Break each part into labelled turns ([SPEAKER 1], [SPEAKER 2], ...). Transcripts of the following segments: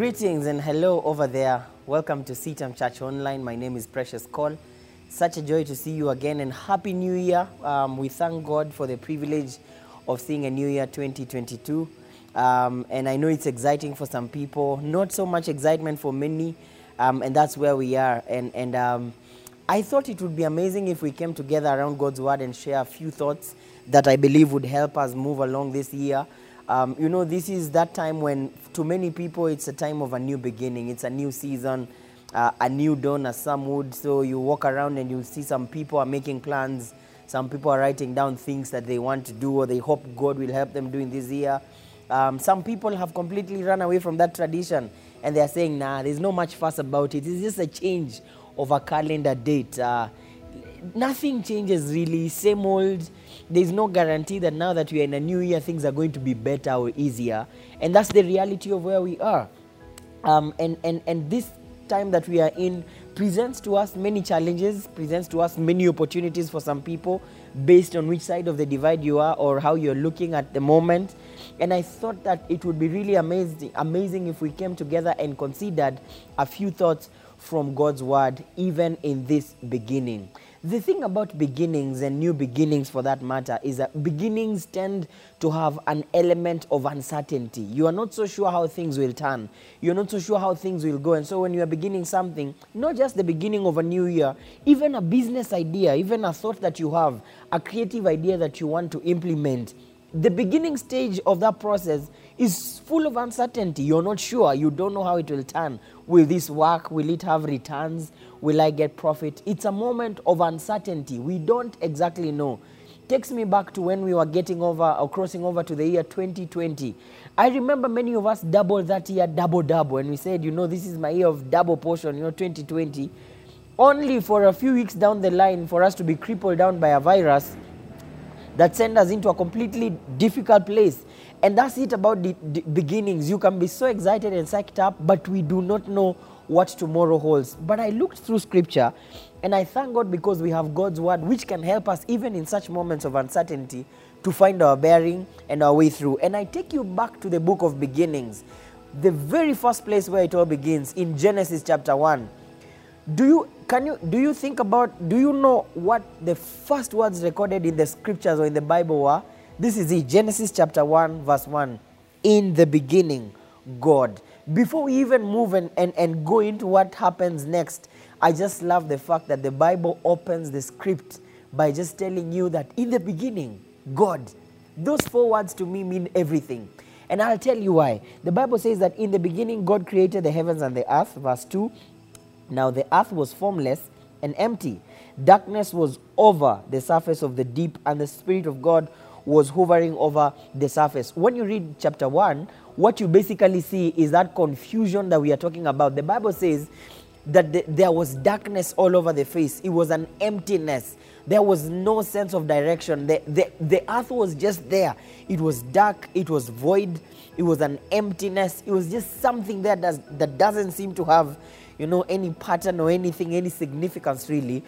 [SPEAKER 1] Greetings and hello over there. Welcome to CTAM Church Online. My name is Precious Cole. Such a joy to see you again and Happy New Year. Um, we thank God for the privilege of seeing a new year 2022. Um, and I know it's exciting for some people, not so much excitement for many, um, and that's where we are. And, and um, I thought it would be amazing if we came together around God's Word and share a few thoughts that I believe would help us move along this year. Um, you know, this is that time when, to many people, it's a time of a new beginning. It's a new season, uh, a new dawn, as some would. So you walk around and you'll see some people are making plans. Some people are writing down things that they want to do or they hope God will help them do in this year. Um, some people have completely run away from that tradition and they are saying, nah, there's no much fuss about it. It's just a change of a calendar date. Uh, nothing changes really, same old. There's no guarantee that now that we are in a new year, things are going to be better or easier. And that's the reality of where we are. Um, and, and, and this time that we are in presents to us many challenges, presents to us many opportunities for some people based on which side of the divide you are or how you're looking at the moment. And I thought that it would be really amazing, amazing if we came together and considered a few thoughts from God's word, even in this beginning. The thing about beginnings and new beginnings for that matter is that beginnings tend to have an element of uncertainty. You are not so sure how things will turn. You're not so sure how things will go. And so when you are beginning something, not just the beginning of a new year, even a business idea, even a thought that you have, a creative idea that you want to implement, the beginning stage of that process is full of uncertainty. You're not sure. You don't know how it will turn. Will this work? Will it have returns? Will I get profit? It's a moment of uncertainty. We don't exactly know. Takes me back to when we were getting over or crossing over to the year 2020. I remember many of us doubled that year, double double, and we said, you know, this is my year of double portion, you know, 2020. Only for a few weeks down the line for us to be crippled down by a virus that send us into a completely difficult place. And that's it about the, the, beginnings. You can be so excited and psyched up, but we do not know what tomorrow holds. But I looked through scripture and I thank God because we have God's word, which can help us even in such moments of uncertainty to find our bearing and our way through. And I take you back to the book of beginnings, the very first place where it all begins in Genesis chapter 1 do you can you do you think about do you know what the first words recorded in the scriptures or in the bible were? This is it genesis chapter 1 verse 1 in the beginning god. Before we even move and, and, and go into what happens next i just love the fact that the bible opens the script by just telling you that in the beginning god. Those four words to me mean everything. And i'll tell you why. The bible says that in the beginning god created the heavens and the earth verse 2 now the earth was formless and empty. Darkness was over the surface of the deep, and the Spirit of God was hovering over the surface. When you read chapter 1, what you basically see is that confusion that we are talking about. The Bible says that the, there was darkness all over the face, it was an emptiness. There was no sense of direction. The, the, the earth was just there. It was dark, it was void, it was an emptiness. It was just something there does, that doesn't seem to have you know, any pattern or anything, any significance really.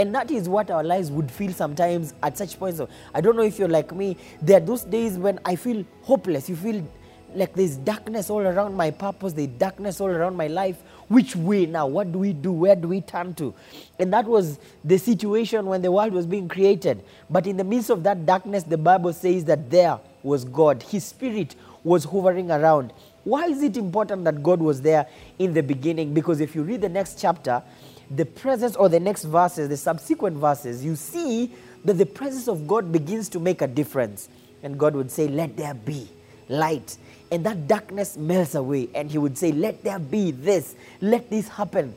[SPEAKER 1] And that is what our lives would feel sometimes at such points. Of, I don't know if you're like me. There are those days when I feel hopeless. You feel like there's darkness all around my purpose, there's darkness all around my life. Which way now? What do we do? Where do we turn to? And that was the situation when the world was being created. But in the midst of that darkness, the Bible says that there was God. His spirit was hovering around. Why is it important that God was there in the beginning? Because if you read the next chapter, the presence or the next verses, the subsequent verses, you see that the presence of God begins to make a difference. And God would say, Let there be light. And that darkness melts away. And He would say, Let there be this. Let this happen.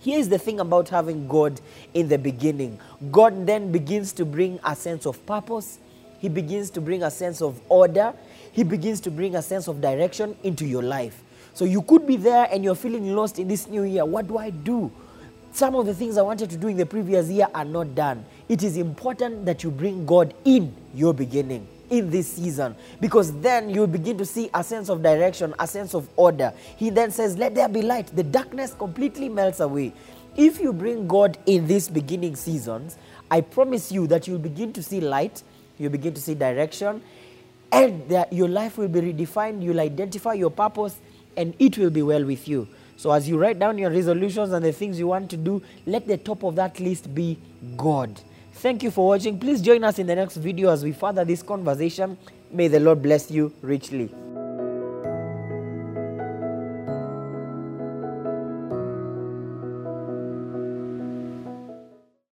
[SPEAKER 1] Here's the thing about having God in the beginning God then begins to bring a sense of purpose, He begins to bring a sense of order, He begins to bring a sense of direction into your life. So you could be there and you're feeling lost in this new year. What do I do? Some of the things I wanted to do in the previous year are not done. It is important that you bring God in your beginning in this season because then you'll begin to see a sense of direction, a sense of order. He then says, Let there be light. The darkness completely melts away. If you bring God in these beginning seasons, I promise you that you'll begin to see light, you'll begin to see direction, and that your life will be redefined. You'll identify your purpose, and it will be well with you. So, as you write down your resolutions and the things you want to do, let the top of that list be God. Thank you for watching. Please join us in the next video as we further this conversation. May the Lord bless you richly.